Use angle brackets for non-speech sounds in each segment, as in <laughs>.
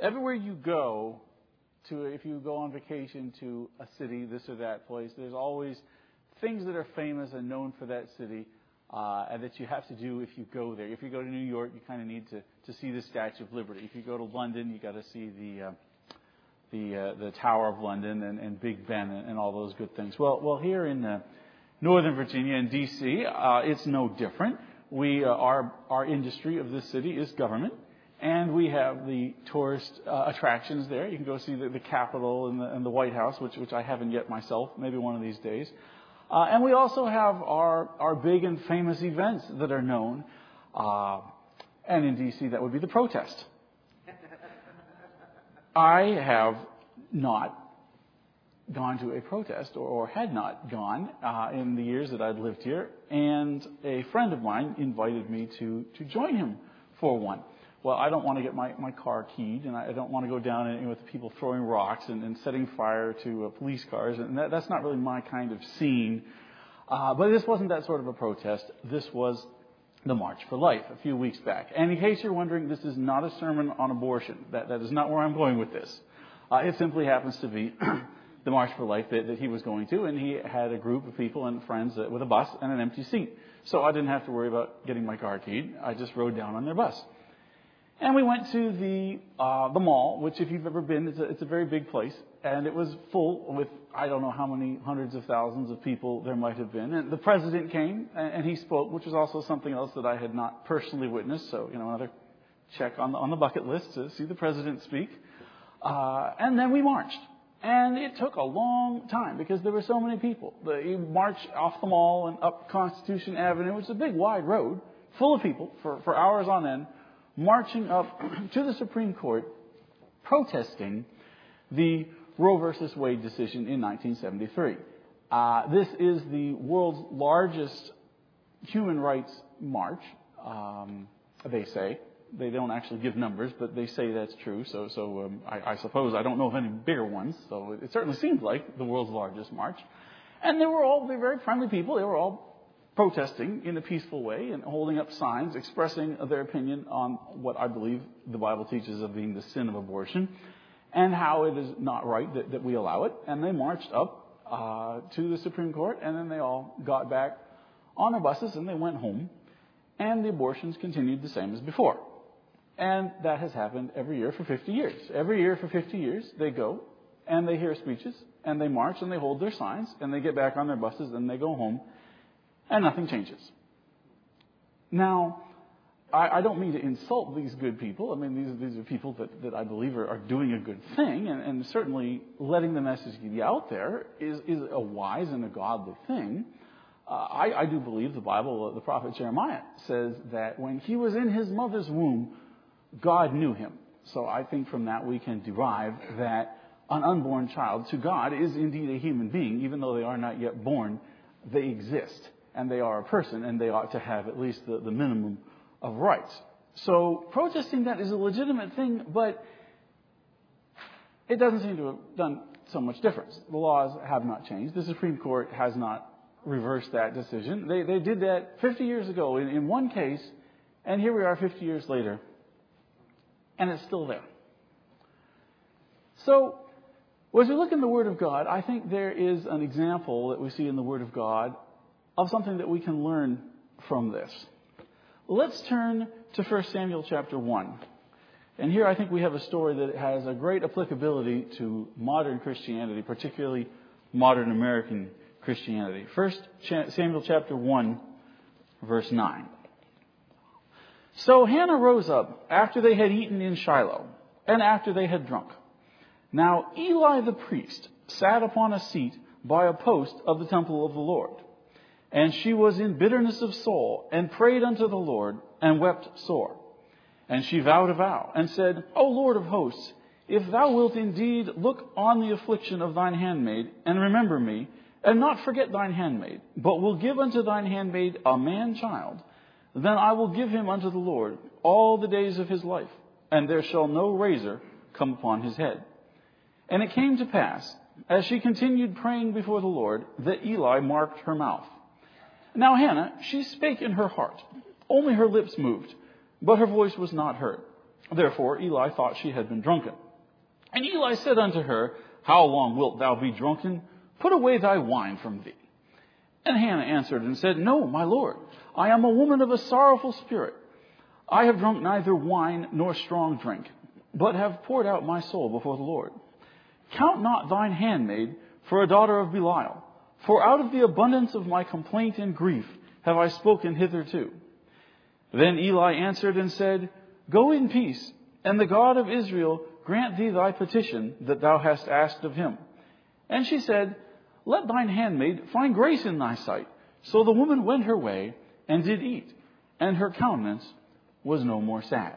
everywhere you go to, if you go on vacation to a city, this or that place, there's always things that are famous and known for that city. Uh, and that you have to do if you go there. If you go to New York, you kind of need to, to see the Statue of Liberty. If you go to London, you got to see the uh, the uh, the Tower of London and, and Big Ben and, and, all those good things. Well, well, here in uh, Northern Virginia and D.C., uh, it's no different. We uh, our our industry of this city is government, and we have the tourist uh, attractions there. You can go see the, the Capitol and the, and the White House, which which I haven't yet myself. Maybe one of these days. Uh, and we also have our, our big and famous events that are known. Uh, and in D.C., that would be the protest. I have not gone to a protest or, or had not gone uh, in the years that I'd lived here. And a friend of mine invited me to, to join him for one well, I don't want to get my, my car keyed, and I don't want to go down and, with people throwing rocks and, and setting fire to uh, police cars, and that, that's not really my kind of scene. Uh, but this wasn't that sort of a protest. This was the March for Life a few weeks back. And in case you're wondering, this is not a sermon on abortion. That, that is not where I'm going with this. Uh, it simply happens to be <clears throat> the March for Life that, that, he was going to, and he had a group of people and friends with a bus and an empty seat. So I didn't have to worry about getting my car keyed. I just rode down on their bus. And we went to the uh, the mall, which, if you've ever been, it's a, it's a very big place, and it was full with I don't know how many hundreds of thousands of people there might have been. And the president came and, and he spoke, which was also something else that I had not personally witnessed. So you know, another check on the, on the bucket list to see the president speak. Uh, and then we marched. And it took a long time because there were so many people. The, you march off the mall and up Constitution Avenue, which is a big, wide road, full of people for, for hours on end marching up <clears throat> to the Supreme Court protesting the Roe versus Wade decision in 1973. Uh, this is the world's largest human rights march, um, they say. They don't actually give numbers, but they say that's true. So, so um, I, I suppose I don't know of any bigger ones. So it certainly seems like the world's largest march. And they were all they were very friendly people. They were all protesting in a peaceful way and holding up signs expressing their opinion on what I believe the Bible teaches of being the sin of abortion and how it is not right that, that we allow it. And they marched up uh, to the Supreme Court and then they all got back on their buses and they went home. And the abortions continued the same as before. And that has happened every year for 50 years. Every year for 50 years, they go and they hear speeches and they march and they hold their signs and they get back on their buses and they go home and nothing changes. Now, I, I, don't mean to insult these good people. I mean, these, these are people that, that I believe are, are doing a good thing, and, and, certainly letting the message get out there is, is a wise and a godly thing. Uh, I, I do believe the Bible, the prophet Jeremiah says that when he was in his mother's womb, God knew him. So I think from that we can derive that an unborn child to God is indeed a human being, even though they are not yet born, they exist and they are a person, and they ought to have at least the, the minimum of rights. So protesting that is a legitimate thing, but it doesn't seem to have done so much difference. The laws have not changed. The Supreme Court has not reversed that decision. They, they did that 50 years ago in, in one case, and here we are 50 years later, and it's still there. So, as we look in the Word of God, I think there is an example that we see in the Word of God of something that we can learn from this. Let's turn to 1 Samuel chapter 1. And here I think we have a story that has a great applicability to modern Christianity, particularly modern American Christianity. 1 Samuel chapter 1, verse 9. So Hannah rose up after they had eaten in Shiloh and after they had drunk. Now Eli the priest sat upon a seat by a post of the temple of the Lord. And she was in bitterness of soul, and prayed unto the Lord, and wept sore. And she vowed a vow, and said, O Lord of hosts, if thou wilt indeed look on the affliction of thine handmaid, and remember me, and not forget thine handmaid, but will give unto thine handmaid a man child, then I will give him unto the Lord all the days of his life, and there shall no razor come upon his head. And it came to pass, as she continued praying before the Lord, that Eli marked her mouth. Now Hannah, she spake in her heart. Only her lips moved, but her voice was not heard. Therefore Eli thought she had been drunken. And Eli said unto her, How long wilt thou be drunken? Put away thy wine from thee. And Hannah answered and said, No, my lord, I am a woman of a sorrowful spirit. I have drunk neither wine nor strong drink, but have poured out my soul before the Lord. Count not thine handmaid for a daughter of Belial, for out of the abundance of my complaint and grief have I spoken hitherto. Then Eli answered and said, Go in peace, and the God of Israel grant thee thy petition that thou hast asked of him. And she said, Let thine handmaid find grace in thy sight. So the woman went her way and did eat, and her countenance was no more sad.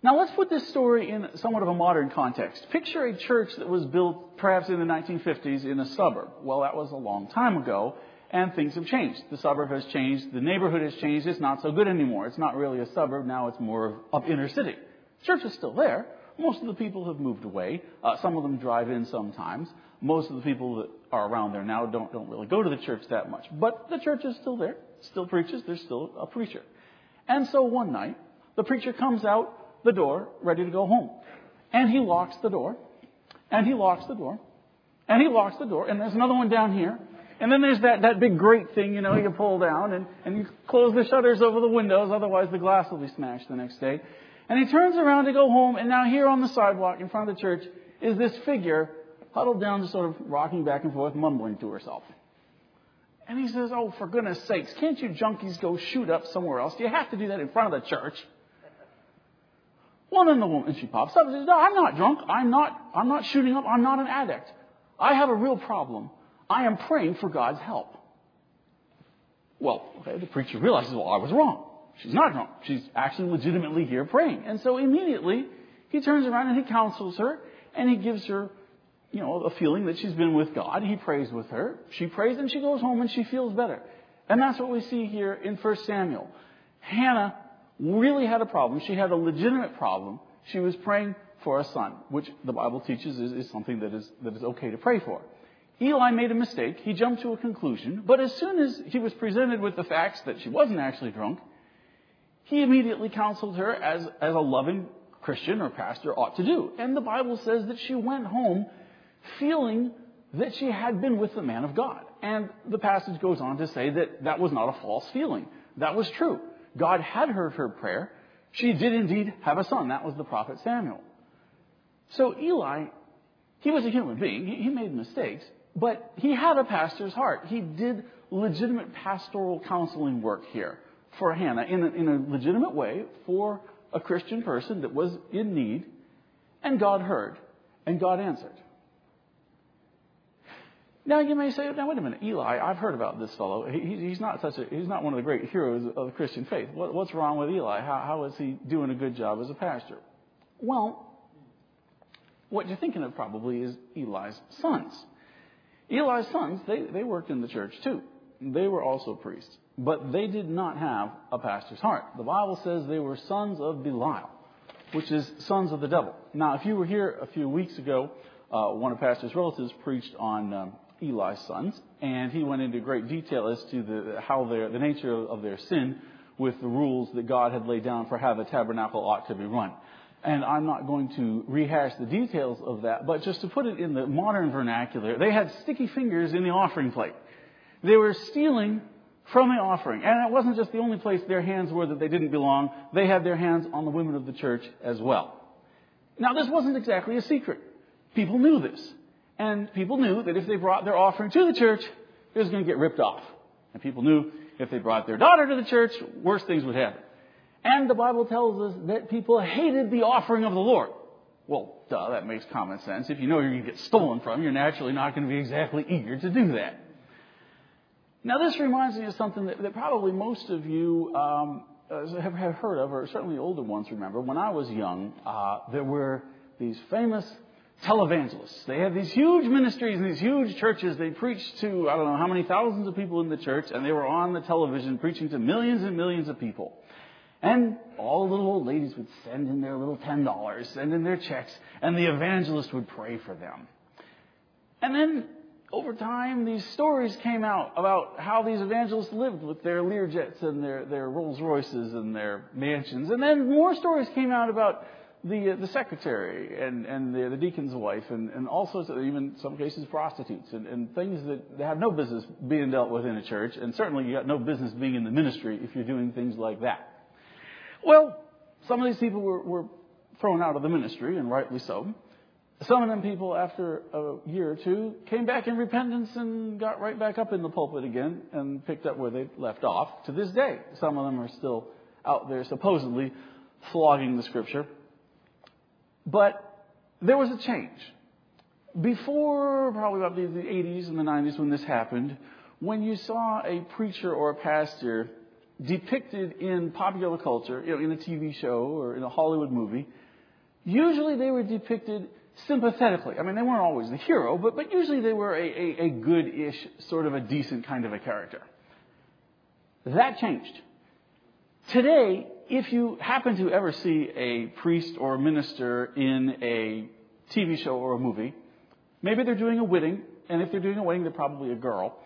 Now let's put this story in somewhat of a modern context. Picture a church that was built perhaps in the 1950s in a suburb. Well, that was a long time ago, and things have changed. The suburb has changed, the neighborhood has changed, it's not so good anymore. It's not really a suburb, now it's more of inner city. Church is still there. Most of the people have moved away. Uh, some of them drive in sometimes. Most of the people that are around there now don't, don't really go to the church that much. But the church is still there, still preaches, there's still a preacher. And so one night, the preacher comes out the door, ready to go home. And he locks the door. And he locks the door. And he locks the door. And there's another one down here. And then there's that, that big grate thing, you know, you pull down and, and you close the shutters over the windows, otherwise the glass will be smashed the next day. And he turns around to go home, and now here on the sidewalk in front of the church is this figure huddled down, just sort of rocking back and forth, mumbling to herself. And he says, Oh, for goodness sakes, can't you junkies go shoot up somewhere else? Do you have to do that in front of the church? Well, then the woman, she pops up and says, no, I'm not drunk. I'm not, I'm not shooting up. I'm not an addict. I have a real problem. I am praying for God's help. Well, okay, the preacher realizes, well, I was wrong. She's not drunk. She's actually legitimately here praying. And so immediately, he turns around and he counsels her and he gives her, you know, a feeling that she's been with God. He prays with her. She prays and she goes home and she feels better. And that's what we see here in 1 Samuel. Hannah really had a problem. She had a legitimate problem. She was praying for a son, which the Bible teaches is, is something that is, that is okay to pray for. Eli made a mistake. He jumped to a conclusion. But as soon as he was presented with the facts that she wasn't actually drunk, he immediately counseled her as, as a loving Christian or pastor ought to do. And the Bible says that she went home feeling that she had been with the man of God. And the passage goes on to say that that was not a false feeling. That was true. God had heard her prayer. She did indeed have a son. That was the prophet Samuel. So Eli, he was a human being. He made mistakes, but he had a pastor's heart. He did legitimate pastoral counseling work here for Hannah in a, in a legitimate way for a Christian person that was in need, and God heard, and God answered. Now you may say, now wait a minute, Eli, I've heard about this fellow. He, he's not such a, he's not one of the great heroes of the Christian faith. What, what's wrong with Eli? How, how is he doing a good job as a pastor? Well, what you're thinking of probably is Eli's sons. Eli's sons, they, they worked in the church too. They were also priests. But they did not have a pastor's heart. The Bible says they were sons of Belial, which is sons of the devil. Now, if you were here a few weeks ago, uh, one of Pastor's relatives preached on um, Eli's sons, and he went into great detail as to the, how their, the nature of their sin with the rules that God had laid down for how the tabernacle ought to be run. And I'm not going to rehash the details of that, but just to put it in the modern vernacular, they had sticky fingers in the offering plate. They were stealing from the offering. And it wasn't just the only place their hands were that they didn't belong. They had their hands on the women of the church as well. Now, this wasn't exactly a secret. People knew this. And people knew that if they brought their offering to the church, it was going to get ripped off. And people knew if they brought their daughter to the church, worse things would happen. And the Bible tells us that people hated the offering of the Lord. Well, duh, that makes common sense. If you know you're going to get stolen from, you're naturally not going to be exactly eager to do that. Now, this reminds me of something that, that probably most of you um, have, have, heard of, or certainly older ones remember. When I was young, uh, there were these famous televangelists. They had these huge ministries and these huge churches. They preached to, I don't know how many thousands of people in the church, and they were on the television preaching to millions and millions of people. And all the little old ladies would send in their little $10, send in their checks, and the evangelist would pray for them. And then over time, these stories came out about how these evangelists lived with their Learjets and their, their Rolls Royces and their mansions. And then more stories came out about the, uh, the secretary and, and the, the deacon's wife and, and all sorts of, even some cases, prostitutes and, and things that have no business being dealt with in a church. And certainly you got no business being in the ministry if you're doing things like that. Well, some of these people were, were thrown out of the ministry, and rightly so. Some of them people, after a year or two, came back in repentance and got right back up in the pulpit again and picked up where they left off. To this day, some of them are still out there supposedly flogging the scripture. But there was a change. Before probably about the 80s and the 90s when this happened, when you saw a preacher or a pastor depicted in popular culture, you know, in a TV show or in a Hollywood movie, usually they were depicted sympathetically. I mean, they weren't always the hero, but, but usually they were a, a, a good-ish, sort of a decent kind of a character. That changed. Today, if you happen to ever see a priest or a minister in a TV show or a movie, maybe they're doing a wedding, and if they're doing a wedding, they're probably a girl.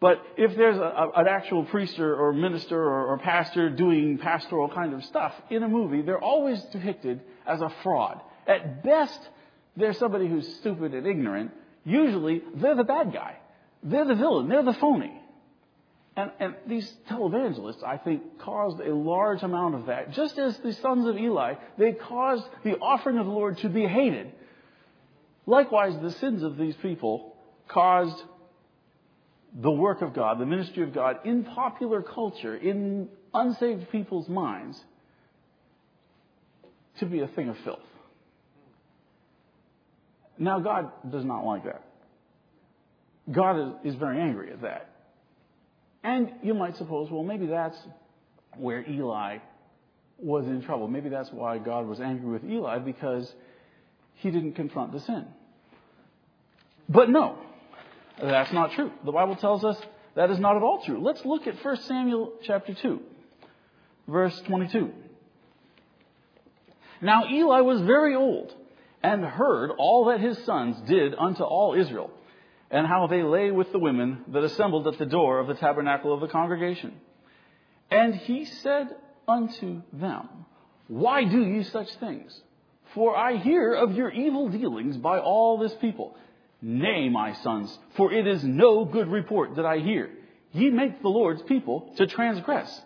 But if there's a, a, an actual priest or, or minister or, or pastor doing pastoral kind of stuff in a movie, they're always depicted as a fraud. At best, they're somebody who's stupid and ignorant. Usually, they're the bad guy. They're the villain. They're the phony. And, and these televangelists, I think, caused a large amount of that. Just as the sons of Eli, they caused the offering of the Lord to be hated. Likewise, the sins of these people caused the work of God, the ministry of God, in popular culture, in unsaved people's minds, to be a thing of filth. Now, God does not like that. God is, is very angry at that. And you might suppose, well, maybe that's where Eli was in trouble. Maybe that's why God was angry with Eli because he didn't confront the sin. But no, that's not true. The Bible tells us that is not at all true. Let's look at 1 Samuel chapter 2, verse 22. Now Eli was very old and heard all that his sons did unto all Israel and how they lay with the women that assembled at the door of the tabernacle of the congregation. And he said unto them, Why do ye such things? For I hear of your evil dealings by all this people. Nay, my sons, for it is no good report that I hear. Ye make the Lord's people to transgress.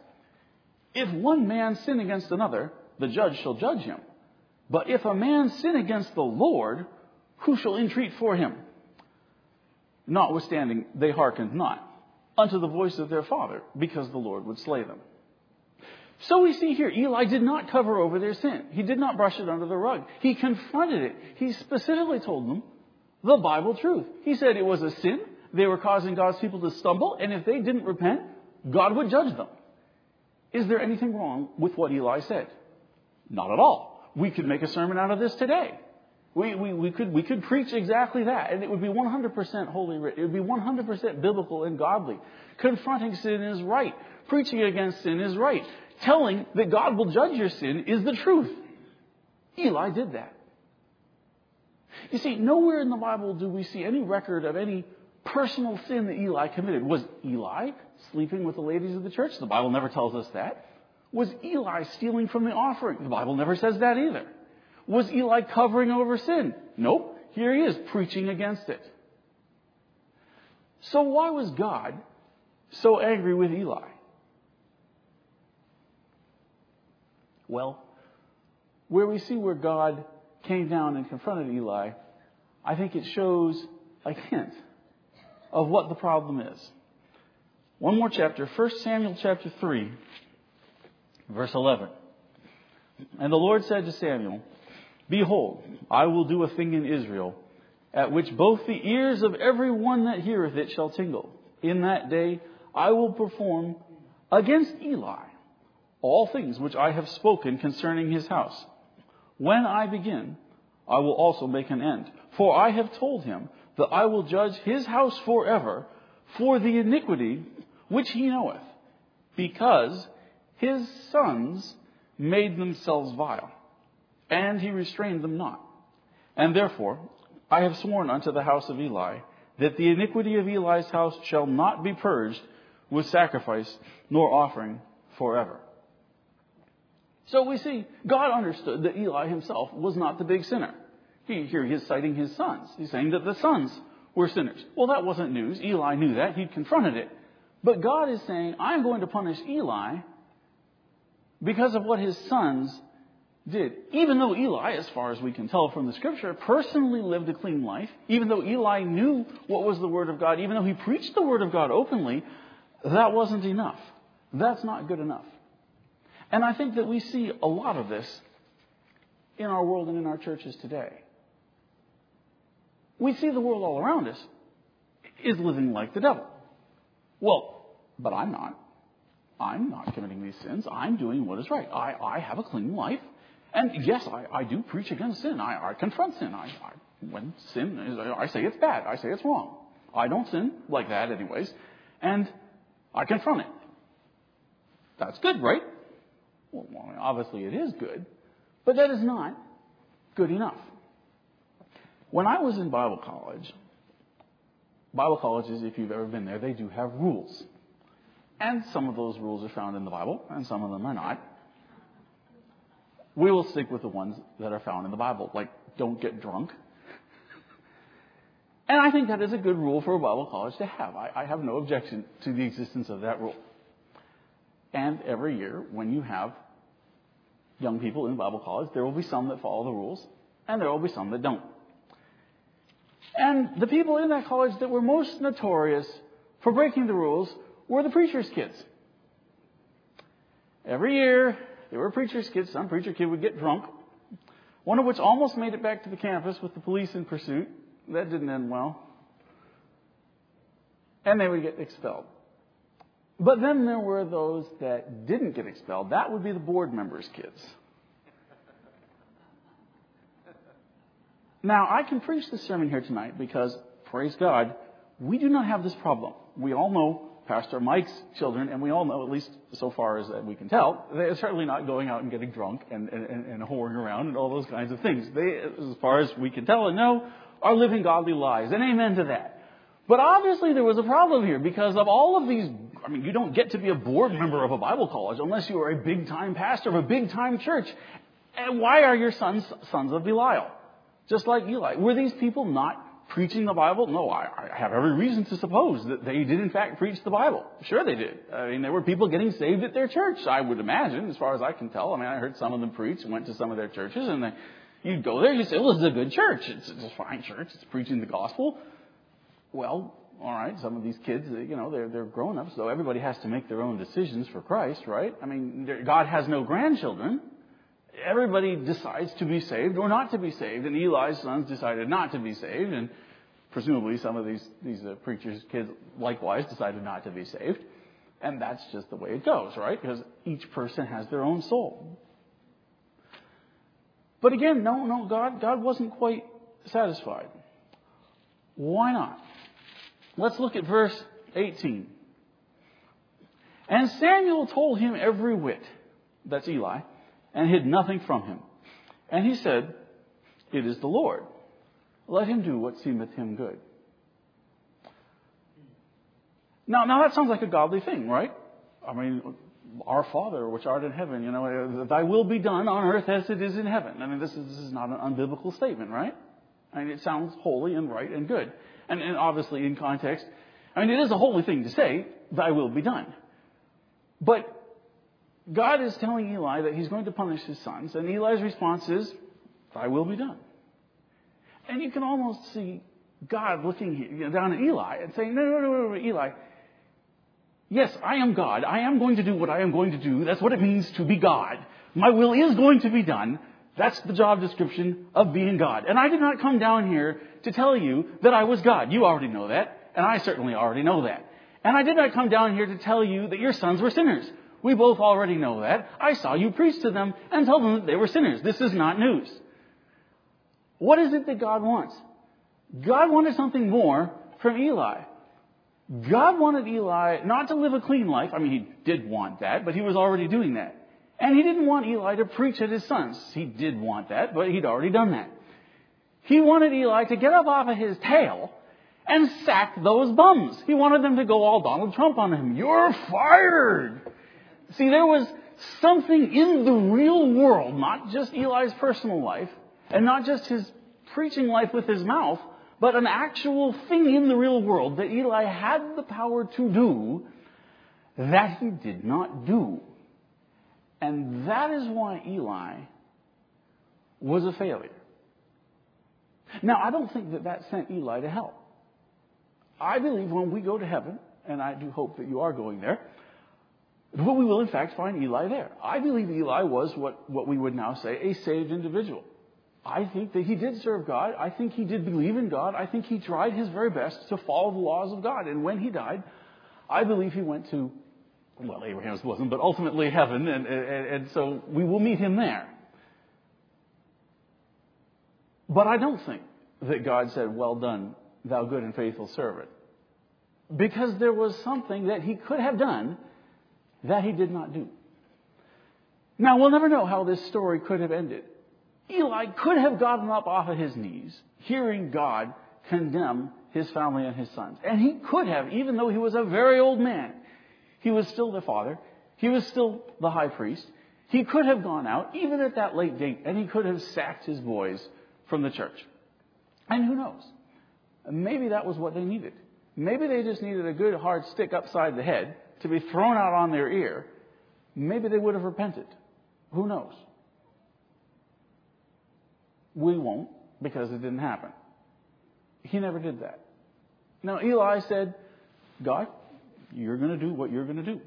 If one man sin against another, the judge shall judge him. But if a man sin against the Lord, who shall entreat for him? Notwithstanding, they hearkened not unto the voice of their father, because the Lord would slay them. So we see here, Eli did not cover over their sin. He did not brush it under the rug. He confronted it. He specifically told them the Bible truth. He said it was a sin. They were causing God's people to stumble, and if they didn't repent, God would judge them. Is there anything wrong with what Eli said? Not at all. We could make a sermon out of this today. We, we, we, could, we could preach exactly that, and it would be 100% holy writ. It would be 100% biblical and godly. Confronting sin is right. Preaching against sin is right. Telling that God will judge your sin is the truth. Eli did that. You see, nowhere in the Bible do we see any record of any personal sin that Eli committed. Was Eli sleeping with the ladies of the church? The Bible never tells us that. Was Eli stealing from the offering? The Bible never says that either. Was Eli covering over sin? Nope. Here he is preaching against it. So why was God so angry with Eli? Well, where we see where God came down and confronted Eli, I think it shows a hint of what the problem is. One more chapter, 1 Samuel chapter 3, verse 11. And the Lord said to Samuel, Behold, I will do a thing in Israel, at which both the ears of every one that heareth it shall tingle. In that day I will perform against Eli all things which I have spoken concerning his house. When I begin, I will also make an end. For I have told him that I will judge his house forever for the iniquity which he knoweth, because his sons made themselves vile and he restrained them not. And therefore, I have sworn unto the house of Eli that the iniquity of Eli's house shall not be purged with sacrifice nor offering forever. So we see God understood that Eli himself was not the big sinner. He, here he is citing his sons. He's saying that the sons were sinners. Well, that wasn't news. Eli knew that. He confronted it. But God is saying, I'm going to punish Eli because of what his sons did. Even though Eli, as far as we can tell from the scripture, personally lived a clean life, even though Eli knew what was the Word of God, even though he preached the Word of God openly, that wasn't enough. That's not good enough. And I think that we see a lot of this in our world and in our churches today. We see the world all around us is living like the devil. Well, but I'm not. I'm not committing these sins. I'm doing what is right. I, I have a clean life. And yes, I, I do preach against sin. I, I confront sin. I, I, when sin is, I say it's bad. I say it's wrong. I don't sin like that, anyways. And I confront it. That's good, right? Well, obviously it is good. But that is not good enough. When I was in Bible college, Bible colleges, if you've ever been there, they do have rules. And some of those rules are found in the Bible, and some of them are not. We will stick with the ones that are found in the Bible, like don't get drunk. And I think that is a good rule for a Bible college to have. I, I have no objection to the existence of that rule. And every year, when you have young people in Bible college, there will be some that follow the rules, and there will be some that don't. And the people in that college that were most notorious for breaking the rules were the preacher's kids. Every year, there were preacher's kids. Some preacher kid would get drunk, one of which almost made it back to the campus with the police in pursuit. That didn't end well. And they would get expelled. But then there were those that didn't get expelled. That would be the board members' kids. Now, I can preach this sermon here tonight because, praise God, we do not have this problem. We all know Pastor Mike's children, and we all know, at least so far as we can tell, they're certainly not going out and getting drunk and, and, and whoring around and all those kinds of things. They, as far as we can tell and know, are living godly lives. And amen to that. But obviously there was a problem here because of all of these, I mean, you don't get to be a board member of a Bible college unless you are a big time pastor of a big time church. And why are your sons sons of Belial? Just like Eli. Were these people not preaching the Bible? No, I, I, have every reason to suppose that they did in fact preach the Bible. Sure they did. I mean, there were people getting saved at their church, I would imagine, as far as I can tell. I mean, I heard some of them preach went to some of their churches and they, you'd go there, you'd say, well, this is a good church. It's, it's a fine church. It's preaching the gospel. Well, all right, some of these kids, you know, they're, they're grown up, so everybody has to make their own decisions for Christ, right? I mean, God has no grandchildren everybody decides to be saved or not to be saved. And Eli's sons decided not to be saved. And presumably some of these, these uh, preachers' kids likewise decided not to be saved. And that's just the way it goes, right? Because each person has their own soul. But again, no, no, God, God wasn't quite satisfied. Why not? Let's look at verse 18. And Samuel told him every whit, that's Eli, and hid nothing from him. And he said, It is the Lord. Let him do what seemeth him good. Now, now that sounds like a godly thing, right? I mean, our Father, which art in heaven, you know, thy will be done on earth as it is in heaven. I mean, this is, this is not an unbiblical statement, right? I mean, it sounds holy and right and good. And, and obviously, in context, I mean, it is a holy thing to say, thy will be done. But God is telling Eli that he's going to punish his sons, and Eli's response is, Thy will be done. And you can almost see God looking down at Eli and saying, No, no, no, no, no, Eli. Yes, I am God. I am going to do what I am going to do. That's what it means to be God. My will is going to be done. That's the job description of being God. And I did not come down here to tell you that I was God. You already know that. And I certainly already know that. And I did not come down here to tell you that your sons were sinners. We both already know that. I saw you preach to them and tell them that they were sinners. This is not news. What is it that God wants? God wanted something more from Eli. God wanted Eli not to live a clean life. I mean, he did want that, but he was already doing that. And he didn't want Eli to preach at his sons. He did want that, but he'd already done that. He wanted Eli to get up off of his tail and sack those bums. He wanted them to go all Donald Trump on him. You're fired! See, there was something in the real world, not just Eli's personal life, and not just his preaching life with his mouth, but an actual thing in the real world that Eli had the power to do that he did not do. And that is why Eli was a failure. Now, I don't think that that sent Eli to hell. I believe when we go to heaven, and I do hope that you are going there, but we will in fact find Eli there. I believe Eli was what, what we would now say a saved individual. I think that he did serve God. I think he did believe in God. I think he tried his very best to follow the laws of God. And when he died, I believe he went to, well, Abraham's bosom, but ultimately heaven. And, and, and so we will meet him there. But I don't think that God said, Well done, thou good and faithful servant. Because there was something that he could have done that he did not do. Now, we'll never know how this story could have ended. Eli could have gotten up off of his knees, hearing God condemn his family and his sons. And he could have, even though he was a very old man. He was still the father. He was still the high priest. He could have gone out, even at that late date, and he could have sacked his boys from the church. And who knows? Maybe that was what they needed. Maybe they just needed a good hard stick upside the head to be thrown out on their ear. Maybe they would have repented. Who knows? We won't because it didn't happen. He never did that. Now, Eli said, God, you're going to do what you're going to do.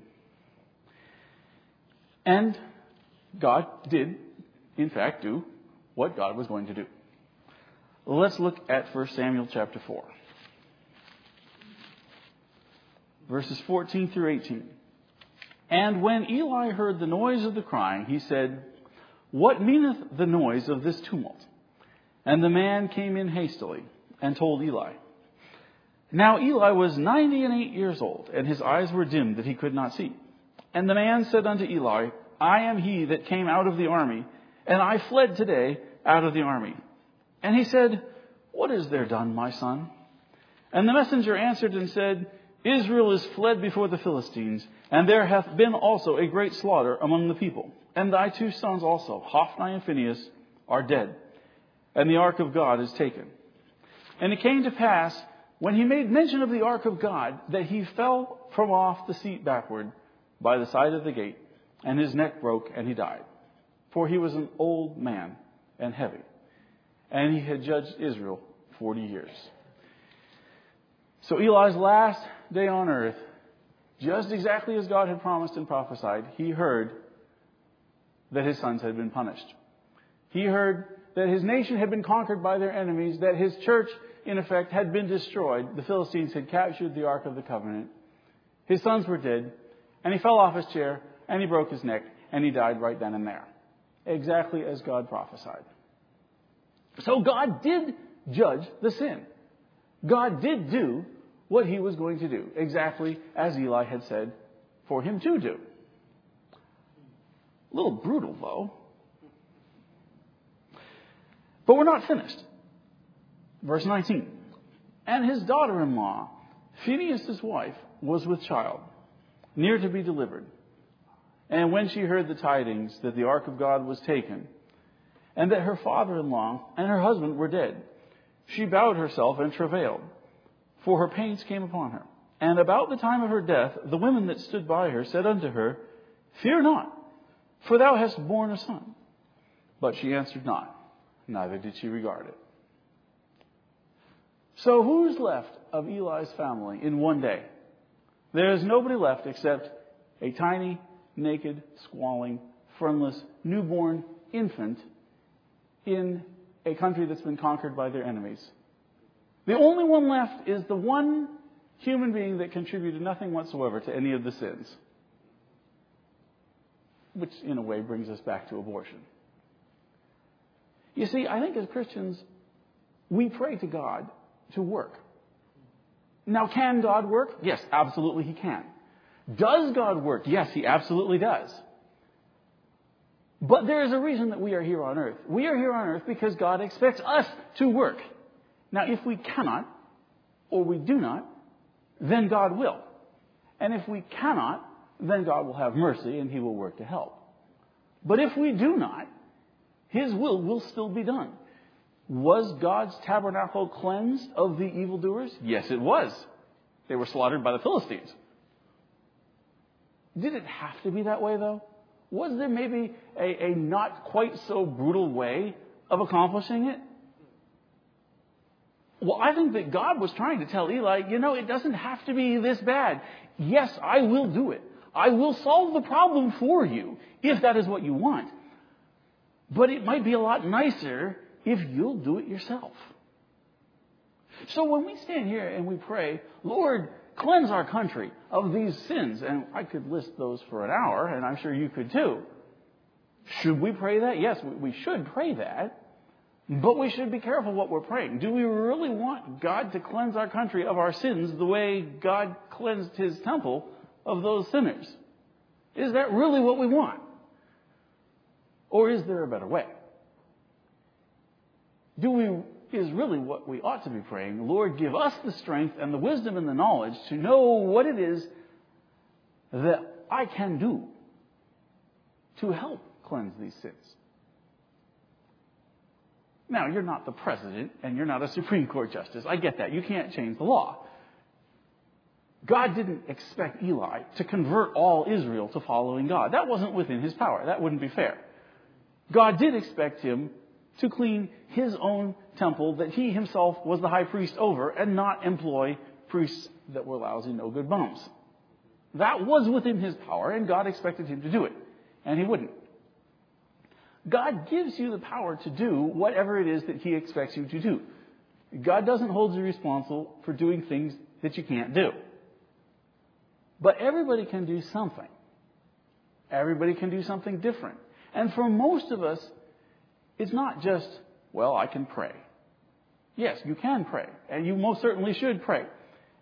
And God did, in fact, do what God was going to do. Let's look at 1 Samuel chapter 4. Verses 14 through 18. And when Eli heard the noise of the crying, he said, What meaneth the noise of this tumult? And the man came in hastily and told Eli. Now Eli was ninety and eight years old, and his eyes were dim that he could not see. And the man said unto Eli, I am he that came out of the army, and I fled today out of the army. And he said, What is there done, my son? And the messenger answered and said, Israel is fled before the Philistines, and there hath been also a great slaughter among the people. And thy two sons also, Hophni and Phinehas, are dead, and the ark of God is taken. And it came to pass, when he made mention of the ark of God, that he fell from off the seat backward by the side of the gate, and his neck broke, and he died. For he was an old man and heavy and he had judged Israel 40 years. So Eli's last day on earth, just exactly as God had promised and prophesied, he heard that his sons had been punished. He heard that his nation had been conquered by their enemies, that his church, in effect, had been destroyed. The Philistines had captured the Ark of the Covenant. His sons were dead, and he fell off his chair, and he broke his neck, and he died right then and there. Exactly as God prophesied. So God did judge the sin. God did do what he was going to do, exactly as Eli had said for him to do. A little brutal, though. But we're not finished. Verse 19. And his daughter in law, Phinehas' wife, was with child, near to be delivered. And when she heard the tidings that the ark of God was taken, and that her father in law and her husband were dead. She bowed herself and travailed, for her pains came upon her. And about the time of her death, the women that stood by her said unto her, Fear not, for thou hast borne a son. But she answered not, neither did she regard it. So who's left of Eli's family in one day? There is nobody left except a tiny, naked, squalling, friendless, newborn infant in a country that's been conquered by their enemies. The only one left is the one human being that contributed nothing whatsoever to any of the sins. Which, in a way, brings us back to abortion. You see, I think as Christians, we pray to God to work. Now, can God work? Yes, absolutely He can. Does God work? Yes, He absolutely does. But there is a reason that we are here on earth. We are here on earth because God expects us to work. Now, if we cannot, or we do not, then God will. And if we cannot, then God will have mercy and He will work to help. But if we do not, His will will still be done. Was God's tabernacle cleansed of the evildoers? Yes, it was. They were slaughtered by the Philistines. Did it have to be that way, though? Was there maybe a, a not quite so brutal way of accomplishing it? Well, I think that God was trying to tell Eli, you know, it doesn't have to be this bad. Yes, I will do it. I will solve the problem for you if that is what you want. But it might be a lot nicer if you'll do it yourself. So when we stand here and we pray, Lord, cleanse our country of these sins, and I could list those for an hour, and I'm sure you could too. Should we pray that? Yes, we should pray that. But we should be careful what we're praying. Do we really want God to cleanse our country of our sins the way God cleansed his temple of those sinners? Is that really what we want? Or is there a better way? Do we is really what we ought to be praying. Lord, give us the strength and the wisdom and the knowledge to know what it is that I can do to help cleanse these sins. Now, you're not the president and you're not a <laughs> Supreme Court justice. I get that. You can't change the law. God didn't expect Eli to convert all Israel to following God. That wasn't within his power. That wouldn't be fair. God did expect him to clean his own temple that he himself was the high priest over and not employ priests that were lousy, no good bums. That was within his power, and God expected him to do it. And he wouldn't. God gives you the power to do whatever it is that He expects you to do. God doesn't hold you responsible for doing things that you can't do. But everybody can do something. Everybody can do something different. And for most of us, it's not just, well, I can pray. Yes, you can pray. And you most certainly should pray.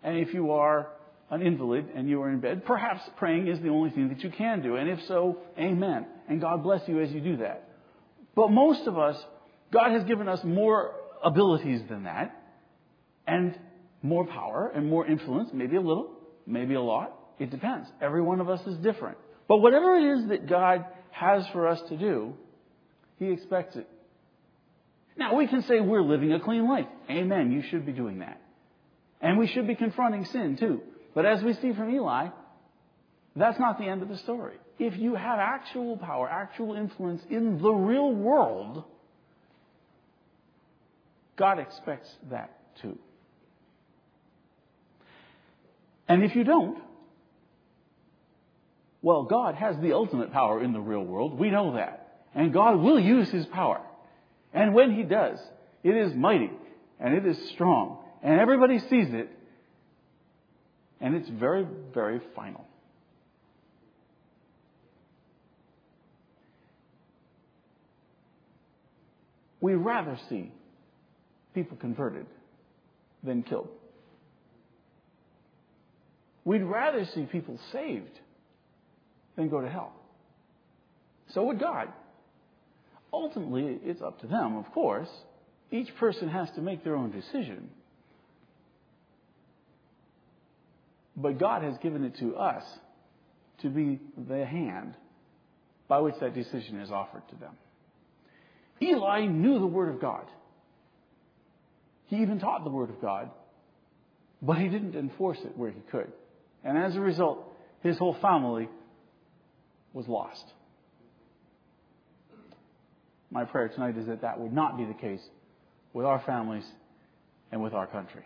And if you are an invalid and you are in bed, perhaps praying is the only thing that you can do. And if so, amen. And God bless you as you do that. But most of us, God has given us more abilities than that, and more power and more influence, maybe a little, maybe a lot. It depends. Every one of us is different. But whatever it is that God has for us to do, He expects it. Now, we can say we're living a clean life. Amen. You should be doing that. And we should be confronting sin, too. But as we see from Eli, that's not the end of the story if you have actual power, actual influence in the real world, God expects that too. And if you don't, well, God has the ultimate power in the real world. We know that. And God will use His power. And when He does, it is mighty and it is strong. And everybody sees it. And it's very, very final. we rather see people converted than killed. We'd rather see people saved than go to hell. So would God. Ultimately, it's up to them, of course. Each person has to make their own decision. But God has given it to us to be the hand by which that decision is offered to them. Eli knew the Word of God. He even taught the Word of God, but he didn't enforce it where he could. And as a result, his whole family was lost. My prayer tonight is that that would not be the case with our families and with our country.